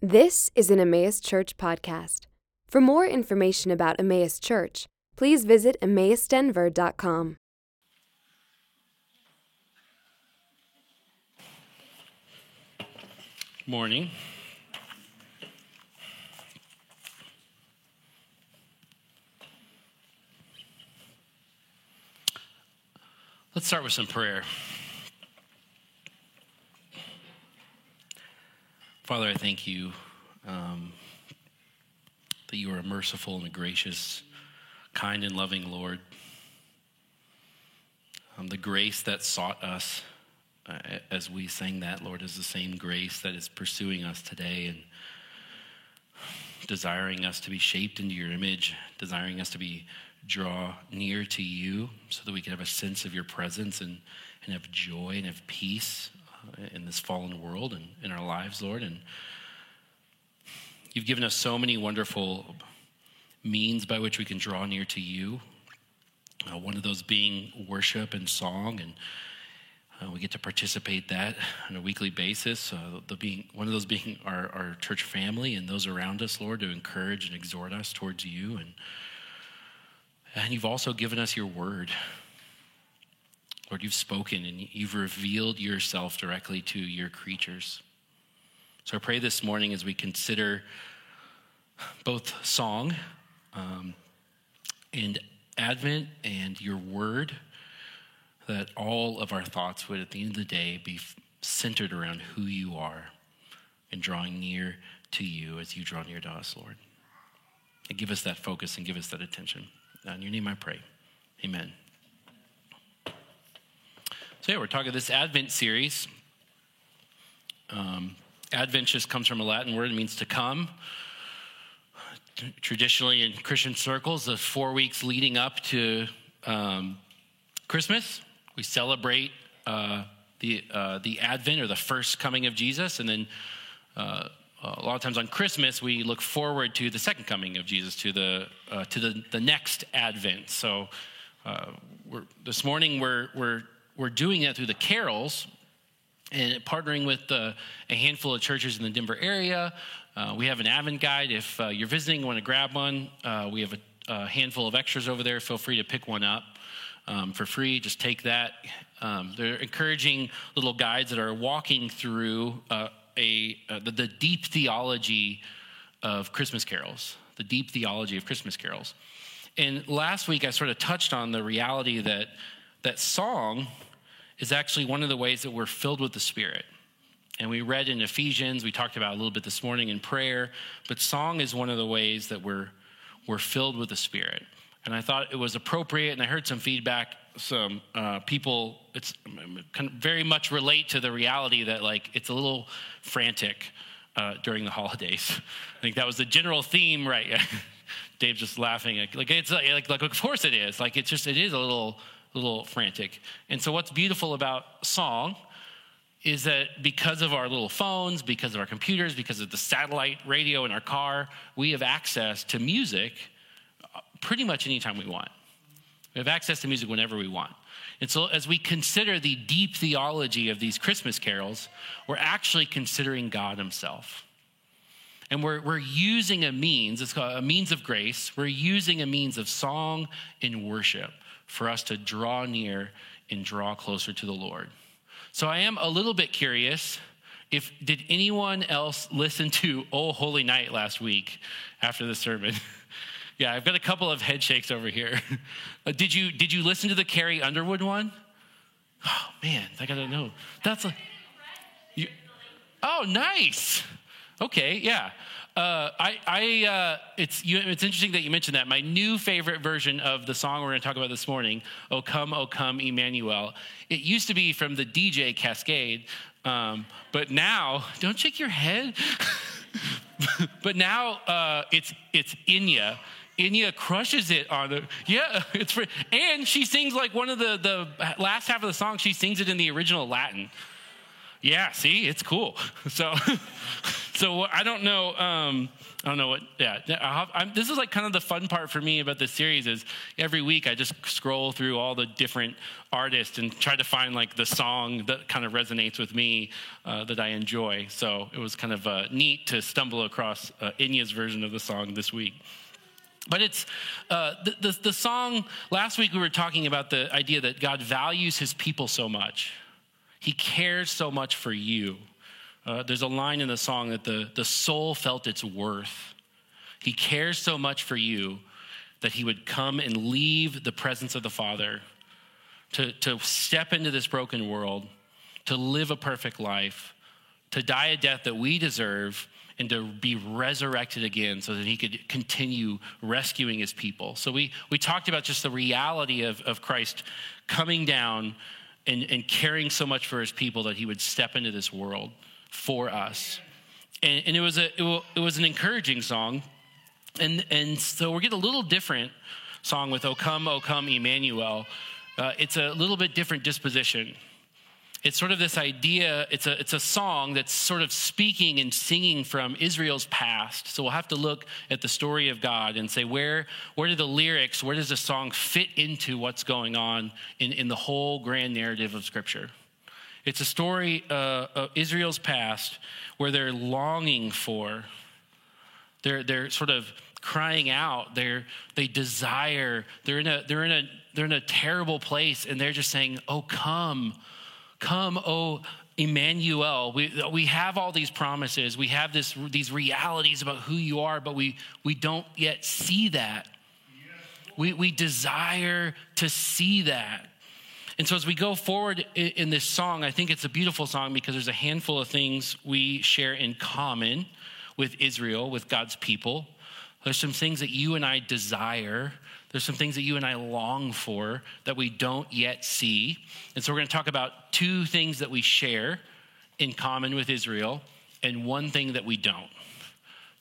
This is an Emmaus Church podcast. For more information about Emmaus Church, please visit emmausdenver.com. Morning. Let's start with some prayer. Father, I thank you um, that you are a merciful and a gracious, kind and loving Lord. Um, the grace that sought us uh, as we sang that, Lord, is the same grace that is pursuing us today and desiring us to be shaped into your image, desiring us to be draw near to you so that we can have a sense of your presence and, and have joy and have peace in this fallen world and in our lives, Lord. And you've given us so many wonderful means by which we can draw near to you. Uh, one of those being worship and song, and uh, we get to participate that on a weekly basis. Uh, the being one of those being our, our church family and those around us, Lord, to encourage and exhort us towards you and and you've also given us your word. Lord, you've spoken and you've revealed yourself directly to your creatures. So I pray this morning as we consider both song um, and Advent and your word, that all of our thoughts would, at the end of the day, be centered around who you are and drawing near to you as you draw near to us, Lord. And give us that focus and give us that attention. In your name I pray. Amen. Yeah, we're talking this Advent series. Um, Advent just comes from a Latin word, it means to come. Traditionally, in Christian circles, the four weeks leading up to um, Christmas, we celebrate uh, the, uh, the Advent or the first coming of Jesus, and then uh, a lot of times on Christmas, we look forward to the second coming of Jesus, to the, uh, to the, the next Advent. So uh, this morning, we're, we're, we're doing that through the carols and partnering with uh, a handful of churches in the Denver area. Uh, we have an Advent guide. If uh, you're visiting and want to grab one, uh, we have a, a, handful of extras over there. Feel free to pick one up. Um, for free, just take that. Um, they're encouraging little guides that are walking through a, uh, the, the deep theology of Christmas carols, the deep theology of Christmas carols. And last week I sort of touched on the reality that that song is actually one of the ways that we're filled with the Spirit. And we read in Ephesians, we talked about a little bit this morning in prayer, but song is one of the ways that we're, we're filled with the Spirit. And I thought it was appropriate, and I heard some feedback some uh, people it's very much relate to the reality that like it's a little frantic uh, during the holidays. I think that was the general theme, right? Dave's just laughing. Like it's like, like of course it is. Like it's just it is a little little frantic. And so what's beautiful about song is that because of our little phones, because of our computers, because of the satellite radio in our car, we have access to music pretty much anytime we want. We have access to music whenever we want. And so, as we consider the deep theology of these Christmas carols, we're actually considering God Himself. And we're, we're using a means, it's called a means of grace. We're using a means of song and worship for us to draw near and draw closer to the Lord. So, I am a little bit curious if did anyone else listen to Oh Holy Night last week after the sermon? Yeah, I've got a couple of head shakes over here. Uh, did you did you listen to the Carrie Underwood one? Oh man, I gotta know. That's a. You, oh, nice. Okay, yeah. Uh, I, I, uh, it's, you, it's interesting that you mentioned that. My new favorite version of the song we're going to talk about this morning, "O Come, O Come, Emmanuel." It used to be from the DJ Cascade, um, but now, don't shake your head. but now uh, it's it's Inya. Enya crushes it on the yeah it's for, and she sings like one of the the last half of the song she sings it in the original Latin. Yeah, see, it's cool. So so I don't know. Um, I don't know what. Yeah, have, this is like kind of the fun part for me about this series is every week I just scroll through all the different artists and try to find like the song that kind of resonates with me uh, that I enjoy. So it was kind of uh, neat to stumble across uh, Enya's version of the song this week. But it's uh, the, the, the song. Last week we were talking about the idea that God values His people so much. He cares so much for you. Uh, there's a line in the song that the, the soul felt its worth. He cares so much for you that he would come and leave the presence of the Father to, to step into this broken world, to live a perfect life, to die a death that we deserve, and to be resurrected again so that he could continue rescuing his people. So we, we talked about just the reality of, of Christ coming down and, and caring so much for his people that he would step into this world for us. And, and it, was a, it was an encouraging song. And, and so we're getting a little different song with O Come, O Come, Emmanuel. Uh, it's a little bit different disposition. It's sort of this idea, it's a, it's a song that's sort of speaking and singing from Israel's past. So we'll have to look at the story of God and say, where, where do the lyrics, where does the song fit into what's going on in, in the whole grand narrative of Scripture? It's a story uh, of Israel's past where they're longing for, they're, they're sort of crying out, they're, they desire, they're in, a, they're, in a, they're in a terrible place, and they're just saying, Oh, come, come, oh, Emmanuel. We, we have all these promises, we have this, these realities about who you are, but we, we don't yet see that. We, we desire to see that. And so, as we go forward in this song, I think it's a beautiful song because there's a handful of things we share in common with Israel, with God's people. There's some things that you and I desire. There's some things that you and I long for that we don't yet see. And so, we're going to talk about two things that we share in common with Israel and one thing that we don't.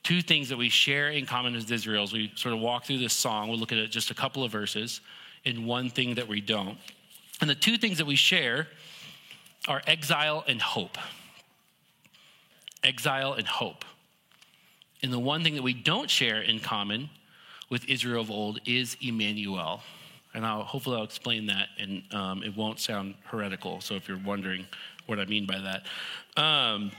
Two things that we share in common with Israel as we sort of walk through this song. We'll look at just a couple of verses, and one thing that we don't. And the two things that we share are exile and hope. Exile and hope. And the one thing that we don't share in common with Israel of old is Emmanuel. And I'll, hopefully I'll explain that and um, it won't sound heretical. So if you're wondering what I mean by that. Um,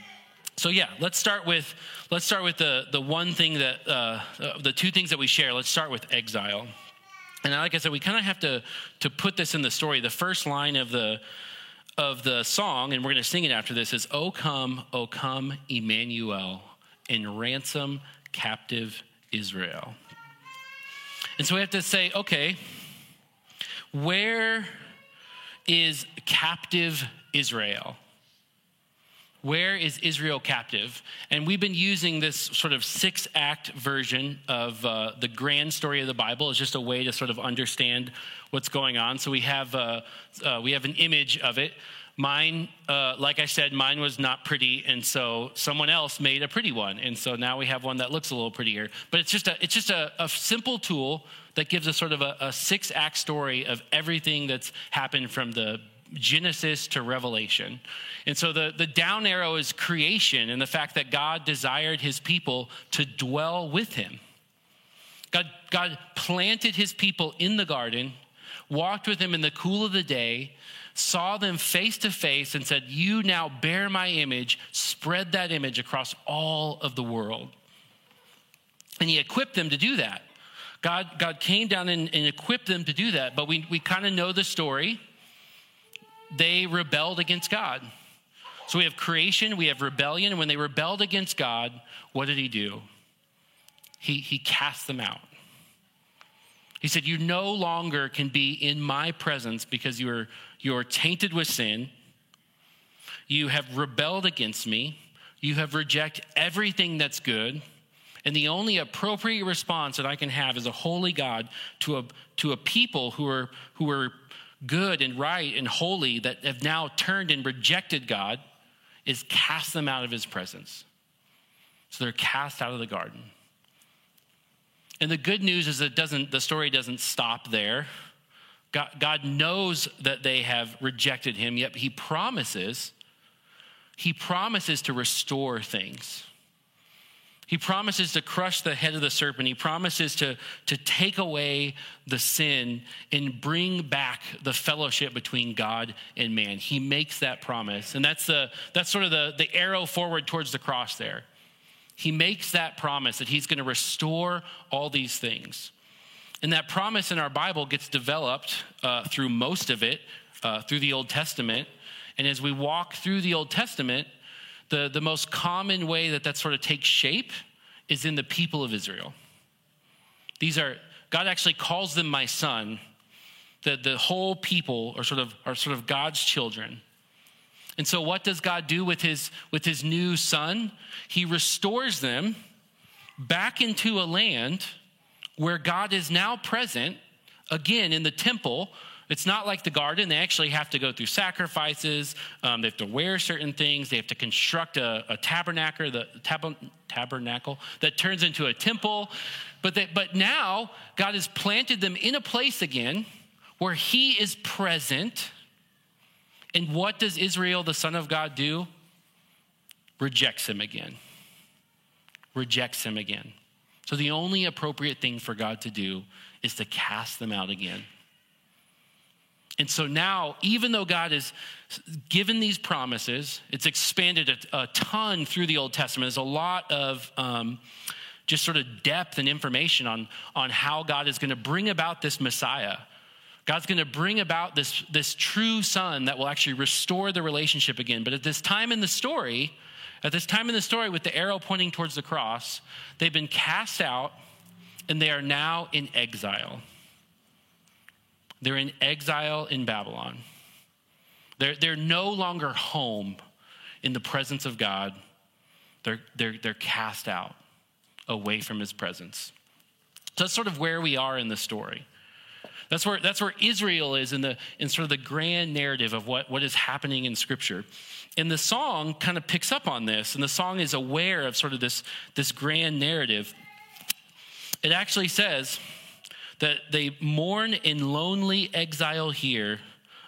so yeah, let's start with let's start with the the one thing that uh, the two things that we share. Let's start with exile. And like I said, we kind of have to, to put this in the story. The first line of the, of the song, and we're going to sing it after this, is O come, O come, Emmanuel, and ransom captive Israel. And so we have to say, okay, where is captive Israel? Where is Israel captive? And we've been using this sort of six act version of uh, the grand story of the Bible as just a way to sort of understand what's going on. So we have, uh, uh, we have an image of it. Mine, uh, like I said, mine was not pretty, and so someone else made a pretty one, and so now we have one that looks a little prettier. But it's just a, it's just a, a simple tool that gives us sort of a, a six act story of everything that's happened from the Genesis to Revelation. And so the, the down arrow is creation and the fact that God desired his people to dwell with him. God, God planted his people in the garden, walked with them in the cool of the day, saw them face to face, and said, You now bear my image, spread that image across all of the world. And he equipped them to do that. God, God came down and, and equipped them to do that, but we, we kind of know the story they rebelled against God. So we have creation, we have rebellion, and when they rebelled against God, what did he do? He, he cast them out. He said, You no longer can be in my presence because you're, you're tainted with sin. You have rebelled against me. You have rejected everything that's good. And the only appropriate response that I can have as a holy God to a, to a people who are, who are good and right and holy that have now turned and rejected God is cast them out of his presence. So they're cast out of the garden. And the good news is that doesn't, the story doesn't stop there. God, God knows that they have rejected him, yet he promises, he promises to restore things. He promises to crush the head of the serpent. He promises to, to take away the sin and bring back the fellowship between God and man. He makes that promise. And that's, the, that's sort of the, the arrow forward towards the cross there. He makes that promise that he's going to restore all these things. And that promise in our Bible gets developed uh, through most of it, uh, through the Old Testament. And as we walk through the Old Testament, the, the most common way that that sort of takes shape is in the people of Israel. These are, God actually calls them my son. The, the whole people are sort of, are sort of God's children. And so what does God do with his, with his new son? He restores them back into a land where God is now present, again in the temple, it's not like the garden. They actually have to go through sacrifices. Um, they have to wear certain things. They have to construct a, a tabernacle, the tab- tabernacle that turns into a temple. But, they, but now God has planted them in a place again where He is present. And what does Israel, the Son of God, do? Rejects Him again. Rejects Him again. So the only appropriate thing for God to do is to cast them out again. And so now, even though God has given these promises, it's expanded a, a ton through the Old Testament. There's a lot of um, just sort of depth and information on, on how God is going to bring about this Messiah. God's going to bring about this, this true son that will actually restore the relationship again. But at this time in the story, at this time in the story with the arrow pointing towards the cross, they've been cast out and they are now in exile. They're in exile in Babylon. They're, they're no longer home in the presence of God. They're, they're, they're cast out away from his presence. So that's sort of where we are in the story. That's where, that's where Israel is in, the, in sort of the grand narrative of what, what is happening in Scripture. And the song kind of picks up on this, and the song is aware of sort of this, this grand narrative. It actually says, that they mourn in lonely exile here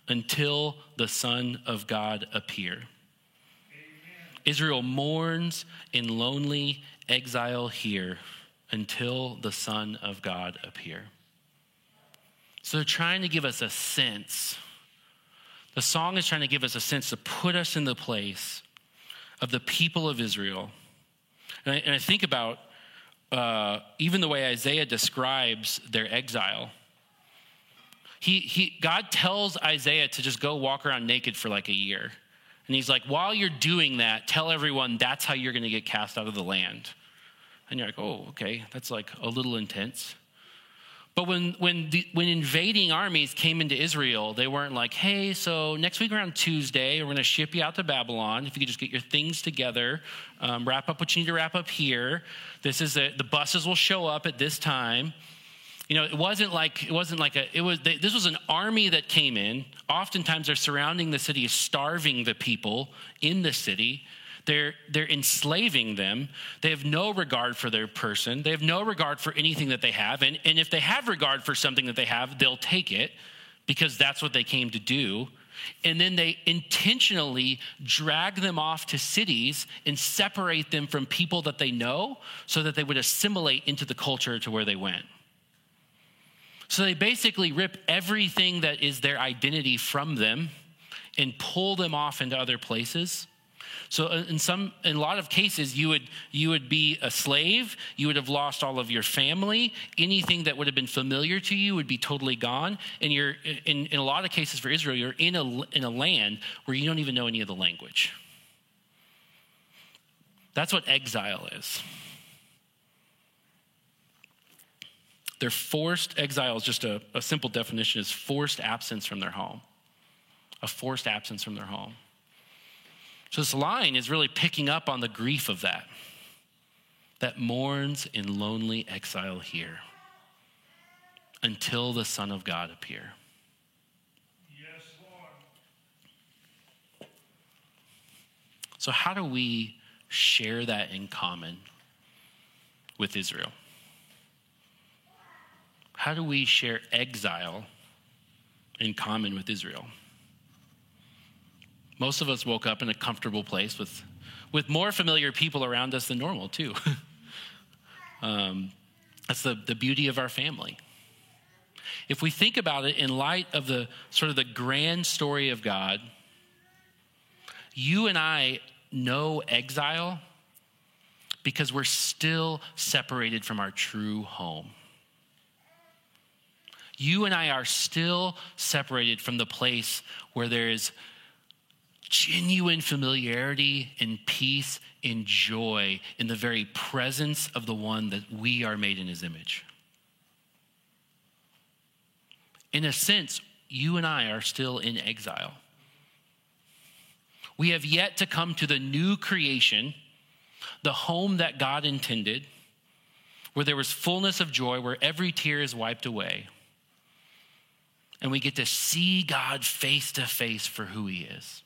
until the Son of God appear. Israel mourns in lonely exile here until the Son of God appear. So they're trying to give us a sense. The song is trying to give us a sense to put us in the place of the people of Israel. And I, and I think about uh, even the way Isaiah describes their exile. He, he, God tells Isaiah to just go walk around naked for like a year. And he's like, while you're doing that, tell everyone that's how you're going to get cast out of the land. And you're like, oh, okay, that's like a little intense. But when, when, the, when invading armies came into Israel, they weren't like, hey, so next week around Tuesday, we're going to ship you out to Babylon. If you could just get your things together, um, wrap up what you need to wrap up here. This is a, the buses will show up at this time. You know, it wasn't like it wasn't like a it was they, this was an army that came in. Oftentimes, they're surrounding the city, starving the people in the city. They're, they're enslaving them. They have no regard for their person. They have no regard for anything that they have. And, and if they have regard for something that they have, they'll take it because that's what they came to do. And then they intentionally drag them off to cities and separate them from people that they know so that they would assimilate into the culture to where they went. So they basically rip everything that is their identity from them and pull them off into other places. So uh, in some, in a lot of cases, you would you would be a slave. You would have lost all of your family. Anything that would have been familiar to you would be totally gone. And you're in, in a lot of cases for Israel, you're in a in a land where you don't even know any of the language. That's what exile is. Their forced exile is just a, a simple definition is forced absence from their home. A forced absence from their home. So this line is really picking up on the grief of that, that mourns in lonely exile here until the Son of God appear. Yes, Lord. So, how do we share that in common with Israel? How do we share exile in common with Israel? Most of us woke up in a comfortable place with, with more familiar people around us than normal, too. Um, that's the, the beauty of our family. If we think about it in light of the sort of the grand story of God, you and I know exile because we're still separated from our true home. You and I are still separated from the place where there is genuine familiarity and peace and joy in the very presence of the one that we are made in his image. In a sense, you and I are still in exile. We have yet to come to the new creation, the home that God intended, where there was fullness of joy, where every tear is wiped away. And we get to see God face to face for who he is.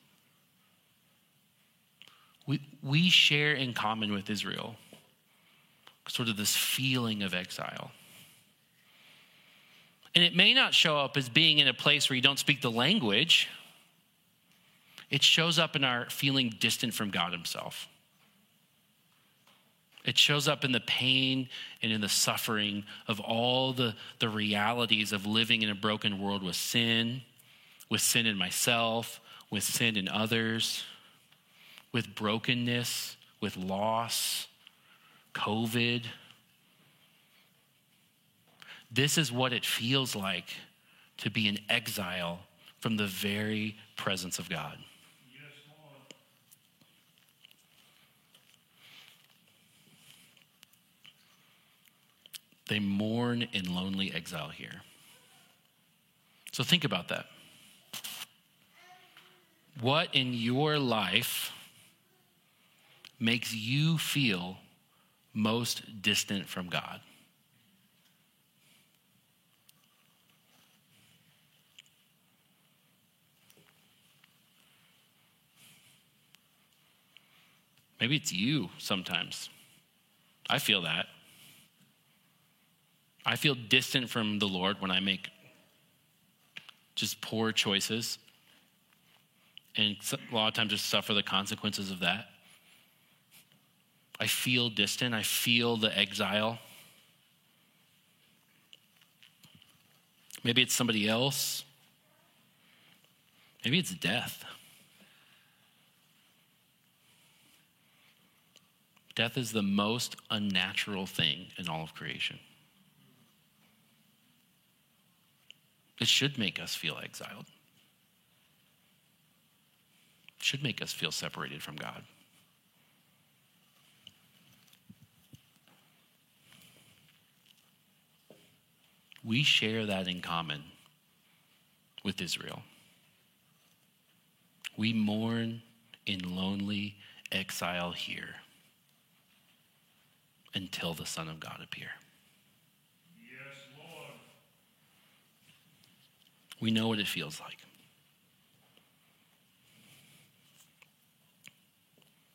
We, we share in common with Israel sort of this feeling of exile. And it may not show up as being in a place where you don't speak the language, it shows up in our feeling distant from God Himself. It shows up in the pain and in the suffering of all the, the realities of living in a broken world with sin, with sin in myself, with sin in others, with brokenness, with loss, COVID. This is what it feels like to be in exile from the very presence of God. They mourn in lonely exile here. So think about that. What in your life makes you feel most distant from God? Maybe it's you sometimes. I feel that. I feel distant from the Lord when I make just poor choices. And a lot of times just suffer the consequences of that. I feel distant. I feel the exile. Maybe it's somebody else. Maybe it's death. Death is the most unnatural thing in all of creation. It should make us feel exiled. It should make us feel separated from God. We share that in common with Israel. We mourn in lonely exile here until the Son of God appear. We know what it feels like.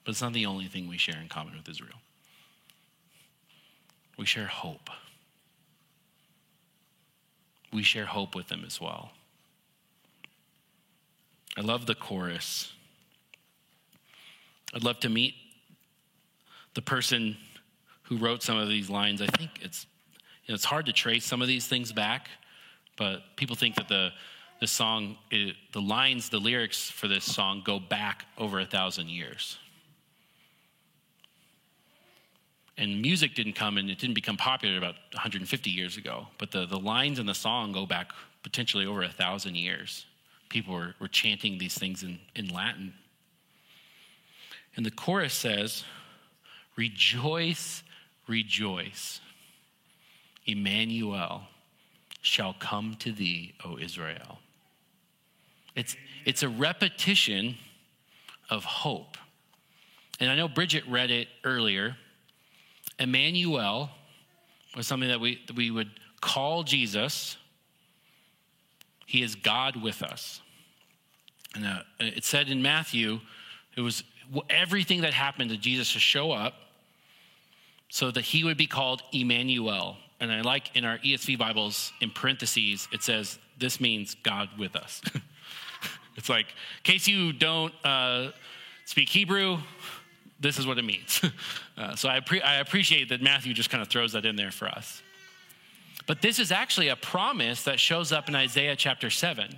But it's not the only thing we share in common with Israel. We share hope. We share hope with them as well. I love the chorus. I'd love to meet the person who wrote some of these lines. I think it's you know, it's hard to trace some of these things back but people think that the the song, it, the lines, the lyrics for this song go back over a thousand years. And music didn't come and it didn't become popular about 150 years ago, but the, the lines in the song go back potentially over a thousand years. People were, were chanting these things in, in Latin. And the chorus says, Rejoice, rejoice, Emmanuel shall come to thee, O Israel. It's, it's a repetition of hope. And I know Bridget read it earlier. Emmanuel was something that we, that we would call Jesus. He is God with us. And uh, it said in Matthew, it was everything that happened to Jesus to show up so that he would be called Emmanuel, and I like in our ESV Bibles, in parentheses, it says, This means God with us. it's like, in case you don't uh, speak Hebrew, this is what it means. Uh, so I, pre- I appreciate that Matthew just kind of throws that in there for us. But this is actually a promise that shows up in Isaiah chapter 7.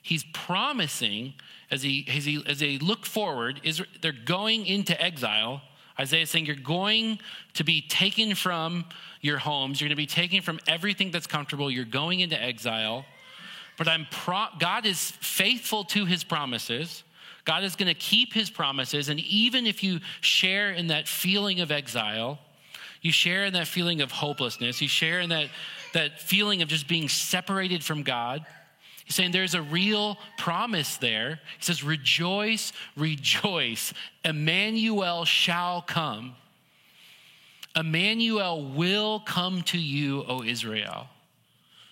He's promising as he, as he, as they look forward, is they're going into exile. Isaiah is saying you're going to be taken from your homes, you're going to be taken from everything that's comfortable, you're going into exile. But I'm pro- God is faithful to his promises. God is going to keep his promises. And even if you share in that feeling of exile, you share in that feeling of hopelessness, you share in that, that feeling of just being separated from God. He's saying there's a real promise there. He says, Rejoice, rejoice. Emmanuel shall come. Emmanuel will come to you, O Israel.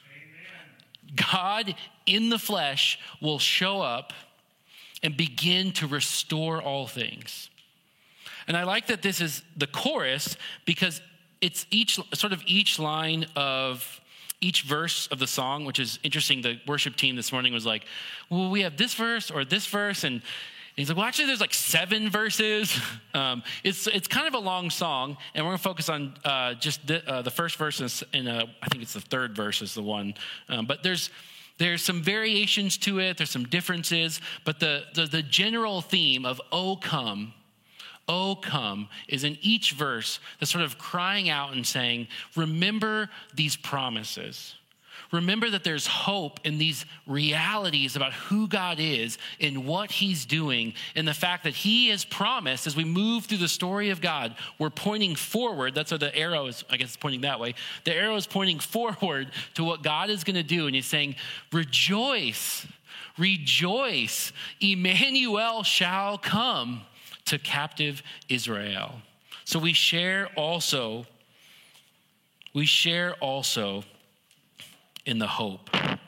Amen. God in the flesh will show up and begin to restore all things. And I like that this is the chorus because it's each sort of each line of each verse of the song, which is interesting. The worship team this morning was like, well, we have this verse or this verse. And, he's like, well, actually, there's like seven verses. Um, it's, it's kind of a long song. And we're going to focus on uh, just the, uh, the, first verse, and uh, I think it's the third verse is the one. Um, but there's, there's some variations to it, there's some differences, but the, the, the general theme of Oh Come, Oh Come is in each verse that's sort of crying out and saying, Remember these promises. Remember that there's hope in these realities about who God is and what He's doing, and the fact that He has promised as we move through the story of God, we're pointing forward. That's where the arrow is, I guess, it's pointing that way. The arrow is pointing forward to what God is going to do, and He's saying, Rejoice, rejoice, Emmanuel shall come to captive Israel. So we share also, we share also in the hope. Let's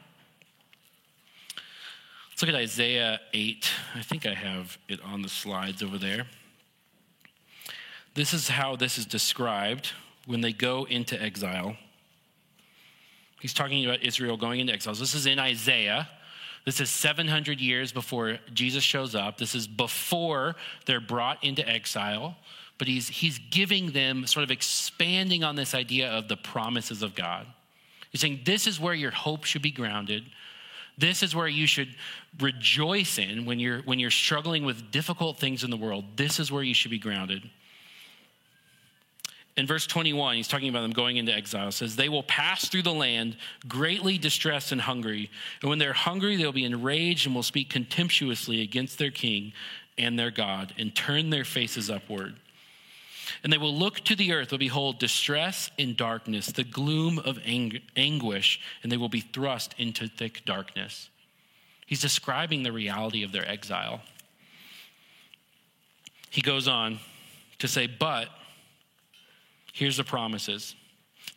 look at Isaiah 8. I think I have it on the slides over there. This is how this is described when they go into exile. He's talking about Israel going into exile. This is in Isaiah. This is 700 years before Jesus shows up. This is before they're brought into exile. But he's, he's giving them, sort of expanding on this idea of the promises of God. He's saying, This is where your hope should be grounded. This is where you should rejoice in when you're, when you're struggling with difficult things in the world. This is where you should be grounded. In verse 21, he's talking about them going into exile. says, They will pass through the land greatly distressed and hungry. And when they're hungry, they'll be enraged and will speak contemptuously against their king and their God and turn their faces upward. And they will look to the earth will behold distress and darkness, the gloom of ang- anguish, and they will be thrust into thick darkness. He's describing the reality of their exile. He goes on to say, But here's the promises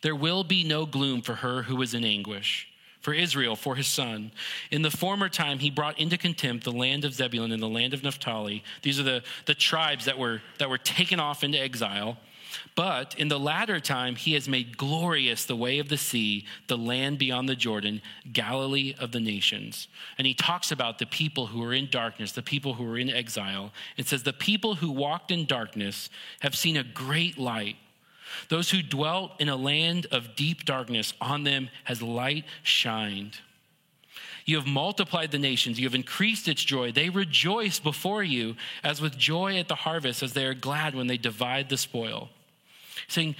there will be no gloom for her who is in anguish for Israel, for his son. In the former time, he brought into contempt the land of Zebulun and the land of Naphtali. These are the, the tribes that were, that were taken off into exile. But in the latter time, he has made glorious the way of the sea, the land beyond the Jordan, Galilee of the nations. And he talks about the people who are in darkness, the people who are in exile. It says, The people who walked in darkness have seen a great light. Those who dwelt in a land of deep darkness, on them has light shined. You have multiplied the nations, you have increased its joy. They rejoice before you as with joy at the harvest, as they are glad when they divide the spoil. Saying,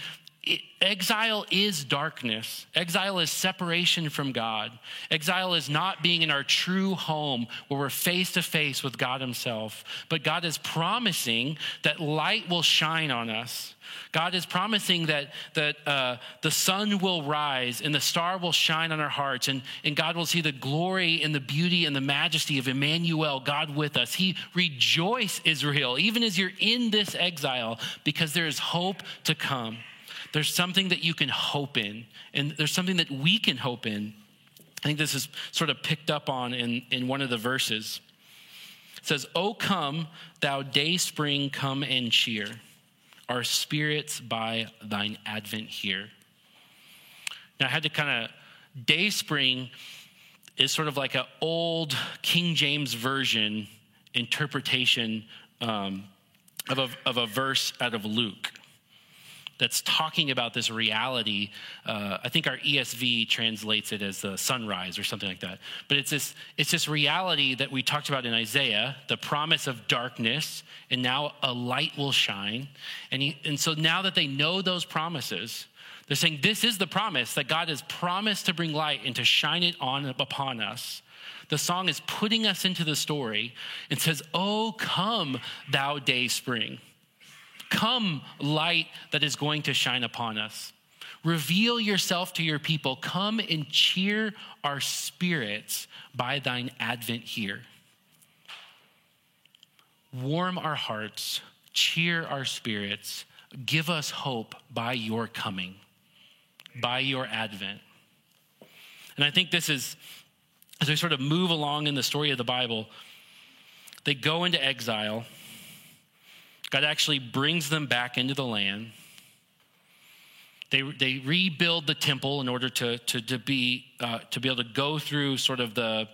exile is darkness. Exile is separation from God. Exile is not being in our true home where we're face to face with God Himself. But God is promising that light will shine on us. God is promising that, that uh, the sun will rise and the star will shine on our hearts, and, and God will see the glory and the beauty and the majesty of Emmanuel, God with us. He rejoice, Israel, even as you're in this exile, because there is hope to come. There's something that you can hope in, and there's something that we can hope in. I think this is sort of picked up on in, in one of the verses. It says, O come, thou day spring, come and cheer our spirits by thine advent here. Now, I had to kind of, day spring is sort of like an old King James Version interpretation um, of a, of a verse out of Luke that's talking about this reality. Uh, I think our ESV translates it as the sunrise or something like that. But it's this, it's this reality that we talked about in Isaiah, the promise of darkness, and now a light will shine. And, he, and so now that they know those promises, they're saying this is the promise that God has promised to bring light and to shine it on upon us. The song is putting us into the story and says, Oh, come, thou day spring. Come, light that is going to shine upon us. Reveal yourself to your people. Come and cheer our spirits by thine advent here. Warm our hearts, cheer our spirits, give us hope by your coming, by your advent. And I think this is, as we sort of move along in the story of the Bible, they go into exile God actually brings them back into the land. They, they rebuild the temple in order to, to, to, be, uh, to be able to go through sort of the,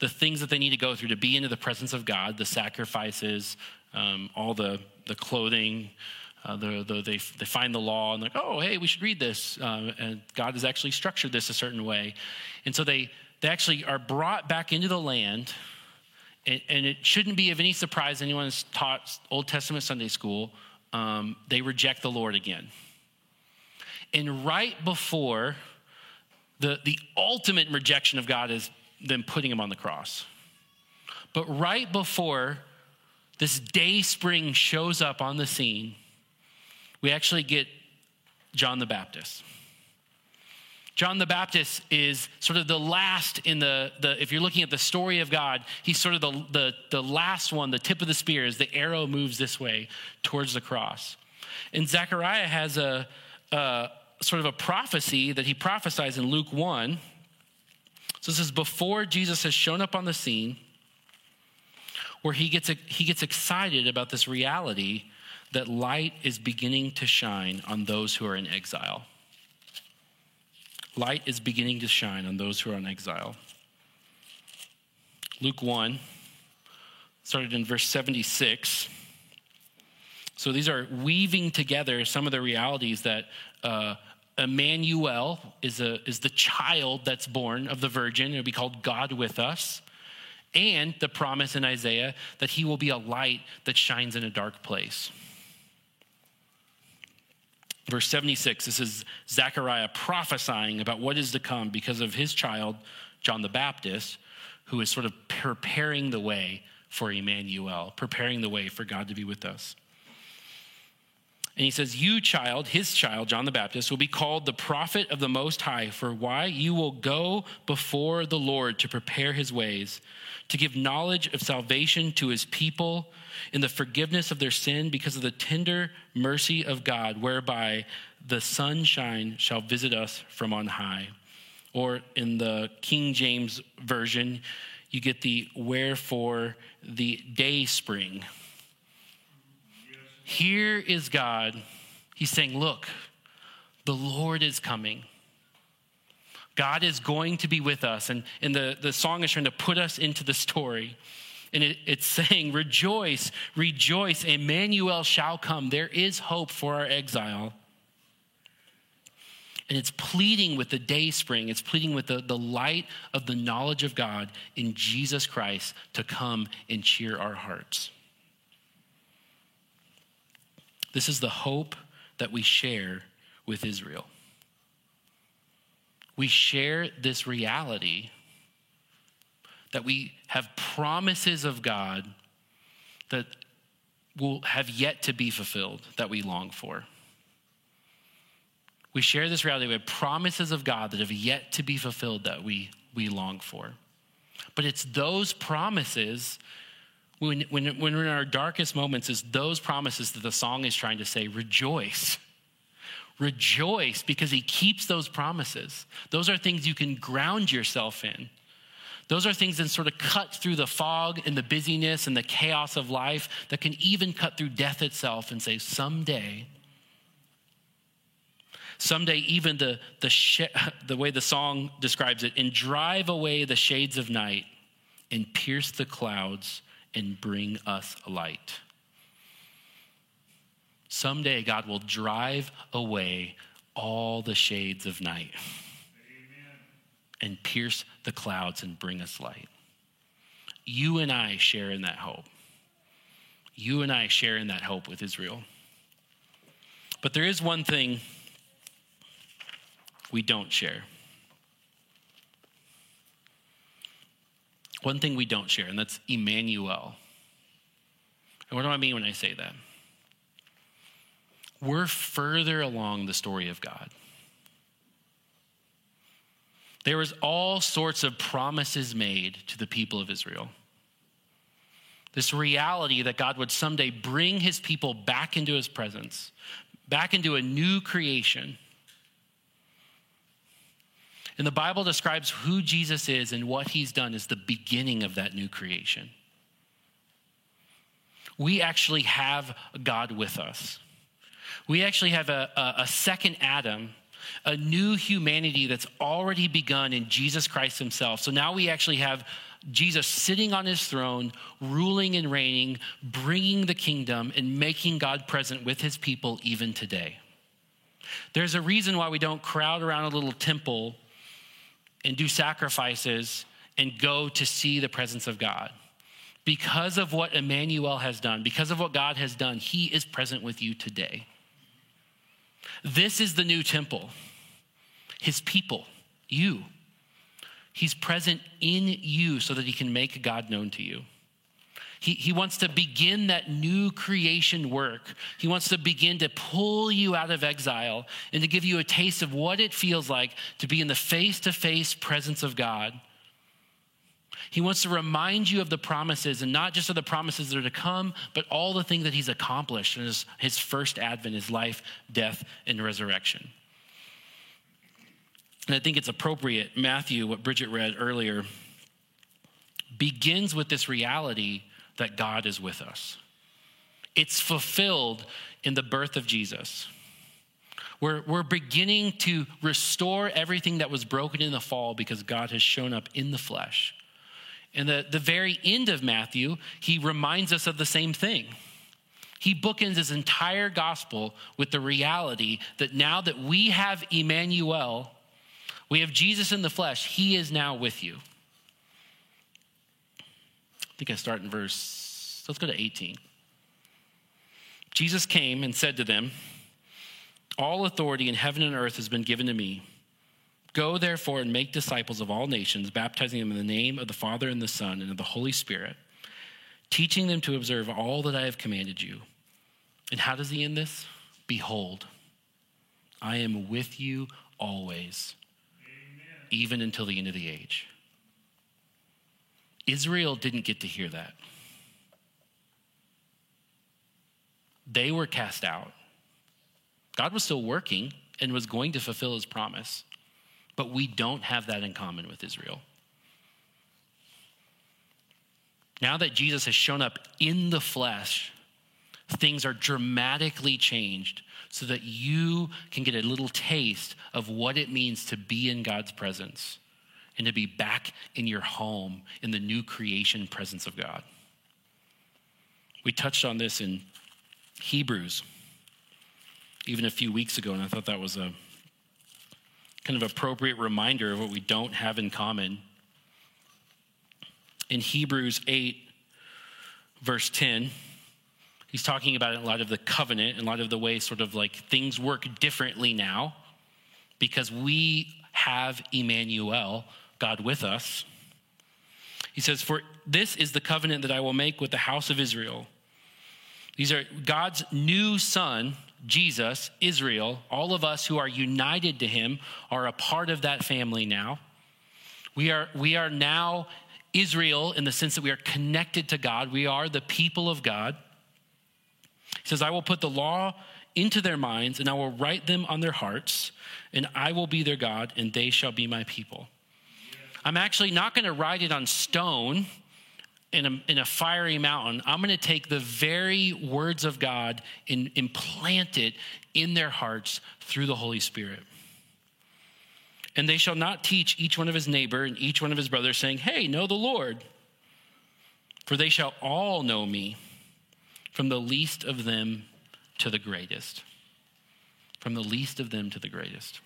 the things that they need to go through to be into the presence of God, the sacrifices, um, all the, the clothing. Uh, the, the, they, they find the law and like, oh, hey, we should read this. Uh, and God has actually structured this a certain way. And so they, they actually are brought back into the land and it shouldn't be of any surprise anyone who's taught Old Testament Sunday school, um, they reject the Lord again. And right before the, the ultimate rejection of God is them putting him on the cross. But right before this day spring shows up on the scene, we actually get John the Baptist. John the Baptist is sort of the last in the, the if you're looking at the story of God, he's sort of the, the, the last one, the tip of the spear as the arrow moves this way towards the cross. And Zechariah has a, a sort of a prophecy that he prophesies in Luke 1. So this is before Jesus has shown up on the scene, where he gets, he gets excited about this reality that light is beginning to shine on those who are in exile. Light is beginning to shine on those who are in exile. Luke 1 started in verse 76. So these are weaving together some of the realities that uh, Emmanuel is, a, is the child that's born of the virgin. It'll be called God with us. And the promise in Isaiah that he will be a light that shines in a dark place. Verse 76, this is Zechariah prophesying about what is to come because of his child, John the Baptist, who is sort of preparing the way for Emmanuel, preparing the way for God to be with us. And he says, You, child, his child, John the Baptist, will be called the prophet of the Most High. For why? You will go before the Lord to prepare his ways, to give knowledge of salvation to his people in the forgiveness of their sin because of the tender mercy of God, whereby the sunshine shall visit us from on high. Or in the King James Version, you get the wherefore the day spring here is God. He's saying, Look, the Lord is coming. God is going to be with us. And, and the, the song is trying to put us into the story. And it, it's saying, Rejoice, rejoice, Emmanuel shall come. There is hope for our exile. And it's pleading with the day spring, it's pleading with the, the light of the knowledge of God in Jesus Christ to come and cheer our hearts. This is the hope that we share with Israel. We share this reality that we have promises of God that will have yet to be fulfilled that we long for. We share this reality. We have promises of God that have yet to be fulfilled that we, we long for. But it's those promises when, when, when we're in our darkest moments, is those promises that the song is trying to say, rejoice. Rejoice because he keeps those promises. Those are things you can ground yourself in. Those are things that sort of cut through the fog and the busyness and the chaos of life that can even cut through death itself and say, someday, someday, even the, the, sh- the way the song describes it, and drive away the shades of night and pierce the clouds and bring us light. Someday God will drive away all the shades of night. And pierce the clouds and bring us light. You and I share in that hope. You and I share in that hope with Israel. But there is one thing we don't share. One thing we don't share, and that's Emmanuel. And what do I mean when I say that? We're further along the story of God. There was all sorts of promises made to the people of Israel. This reality that God would someday bring his people back into his presence, back into a new creation. And the Bible describes who Jesus is and what he's done as the beginning of that new creation. We actually have God with us. We actually have a, a, a second Adam a new humanity that's already begun in Jesus Christ himself. So now we actually have Jesus sitting on his throne, ruling and reigning, bringing the kingdom, and making God present with his people even today. There's a reason why we don't crowd around a little temple and do sacrifices and go to see the presence of God. Because of what Emmanuel has done, because of what God has done, he is present with you today. This is the new temple, his people, you. He's present in you so that he can make God known to you. He, he wants to begin that new creation work. He wants to begin to pull you out of exile and to give you a taste of what it feels like to be in the face to face presence of God. He wants to remind you of the promises, and not just of the promises that are to come, but all the things that He's accomplished in His, his first advent, His life, death, and resurrection. And I think it's appropriate, Matthew, what Bridget read earlier, begins with this reality that God is with us. It's fulfilled in the birth of Jesus. We're, we're beginning to restore everything that was broken in the fall because God has shown up in the flesh. And the, the very end of Matthew, he reminds us of the same thing. He bookends his entire gospel with the reality that now that we have Emmanuel, we have Jesus in the flesh, he is now with you. I think I start in verse, let's go to 18. Jesus came and said to them, All authority in heaven and earth has been given to me. Go therefore and make disciples of all nations, baptizing them in the name of the Father and the Son and of the Holy Spirit, teaching them to observe all that I have commanded you. And how does he end this? Behold, I am with you always even until the end of the age. Israel didn't get to hear that. They were cast out. God was still working and was going to fulfill his promise, but we don't have that in common with Israel. Now that Jesus has shown up in the flesh, things are dramatically changed so that you can get a little taste of what it means to be in God's presence and to be back in your home in the new creation presence of God. We touched on this in Hebrews even a few weeks ago, and I thought that was a kind of appropriate reminder of what we don't have in common. In Hebrews 8, verse 10, He's talking about a lot of the covenant, and a lot of the way sort of like things work differently now because we have Emmanuel, God with us. He says, For this is the covenant that I will make with the house of Israel. These are God's new son, Jesus, Israel. All of us who are united to him are a part of that family now. We are, we are now Israel in the sense that we are connected to God. We are the people of God. He says, I will put the law into their minds, and I will write them on their hearts, and I will be their God, and they shall be my people. I'm actually not going to write it on stone in a, in a fiery mountain. I'm going to take the very words of God and implant it in their hearts through the Holy Spirit. And they shall not teach each one of his neighbor and each one of his brothers, saying, Hey, know the Lord. For they shall all know me from the least of them to the greatest, from the least of them to the greatest.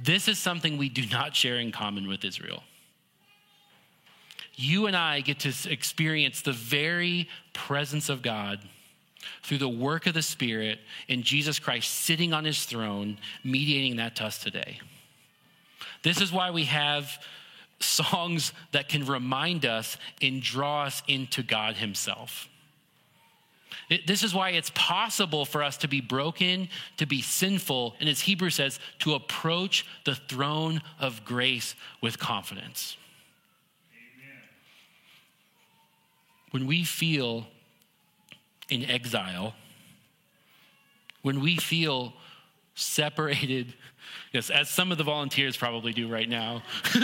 This is something we do not share in common with Israel. You and I get to experience the very presence of God through the work of the Spirit in Jesus Christ sitting on his throne, mediating that to us today. This is why we have songs that can remind us and draw us into God himself. This is why it's possible for us to be broken, to be sinful, and as Hebrew says, to approach the throne of grace with confidence. Amen. When we feel in exile, when we feel separated, yes, as some of the volunteers probably do right now.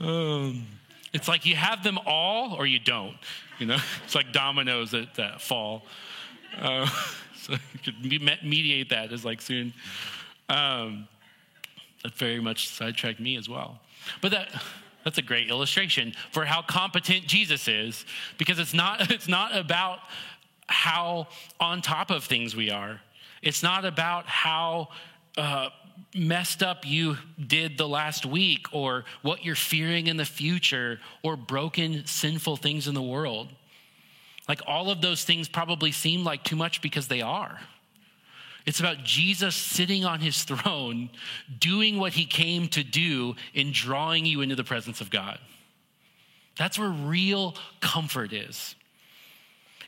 um, it's like you have them all or you don't. You know, it's like dominoes that, that fall. Uh, so you could mediate that as like soon. Um, that very much sidetracked me as well. But that that's a great illustration for how competent Jesus is, because it's not it's not about how on top of things we are. It's not about how uh, messed up you did the last week or what you're fearing in the future or broken, sinful things in the world. Like all of those things probably seem like too much because they are. It's about Jesus sitting on his throne, doing what he came to do in drawing you into the presence of God. That's where real comfort is.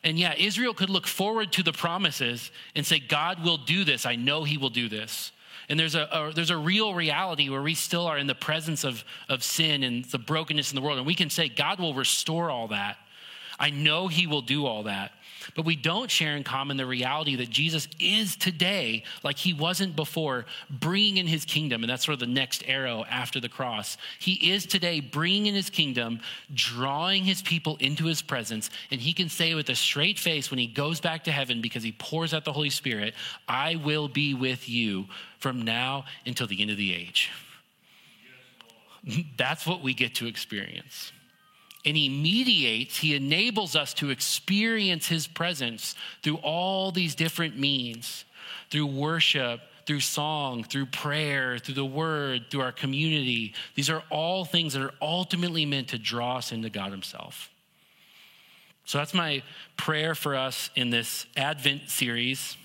And yeah, Israel could look forward to the promises and say, God will do this. I know he will do this. And there's a, a, there's a real reality where we still are in the presence of, of sin and the brokenness in the world. And we can say, God will restore all that. I know He will do all that. But we don't share in common the reality that Jesus is today, like he wasn't before, bringing in his kingdom. And that's sort of the next arrow after the cross. He is today bringing in his kingdom, drawing his people into his presence. And he can say with a straight face when he goes back to heaven because he pours out the Holy Spirit, I will be with you from now until the end of the age. That's what we get to experience and he mediates, he enables us to experience his presence through all these different means through worship, through song, through prayer, through the word, through our community. These are all things that are ultimately meant to draw us into God himself. So that's my prayer for us in this Advent series.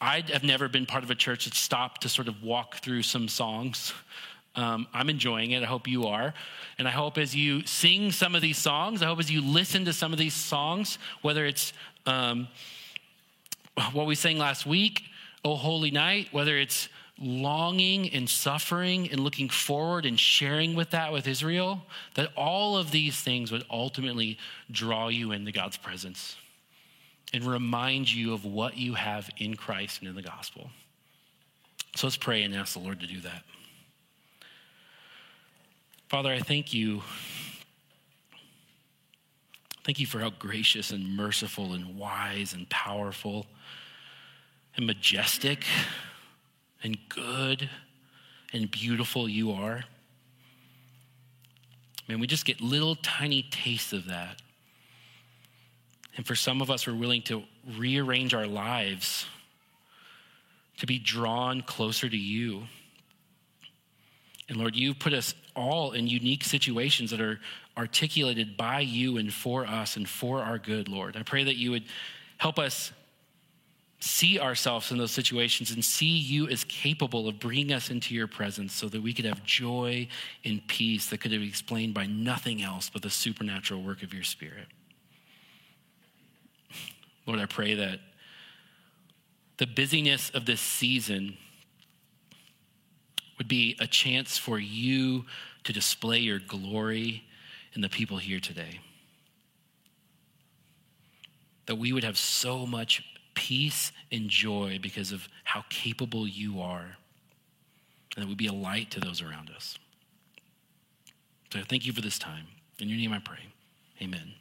I have never been part of a church that stopped to sort of walk through some songs. Um, I'm enjoying it. I hope you are. And I hope as you sing some of these songs, I hope as you listen to some of these songs, whether it's um, what we sang last week, Oh Holy Night, whether it's longing and suffering and looking forward and sharing with that with Israel, that all of these things would ultimately draw you into God's presence and remind you of what you have in Christ and in the gospel. So let's pray and ask the Lord to do that. Father, I thank you. Thank you for how gracious and merciful and wise and powerful and majestic and good and beautiful you are. Man, we just get little tiny tastes of that. And for some of us, we're willing to rearrange our lives to be drawn closer to you. And Lord, you put us all in unique situations that are articulated by you and for us and for our good, Lord. I pray that you would help us see ourselves in those situations and see you as capable of bringing us into your presence so that we could have joy and peace that could be explained by nothing else but the supernatural work of your Spirit. Lord, I pray that the busyness of this season would be a chance for you to display your glory in the people here today. That we would have so much peace and joy because of how capable you are, and that we'd be a light to those around us. So thank you for this time. In your name I pray. Amen.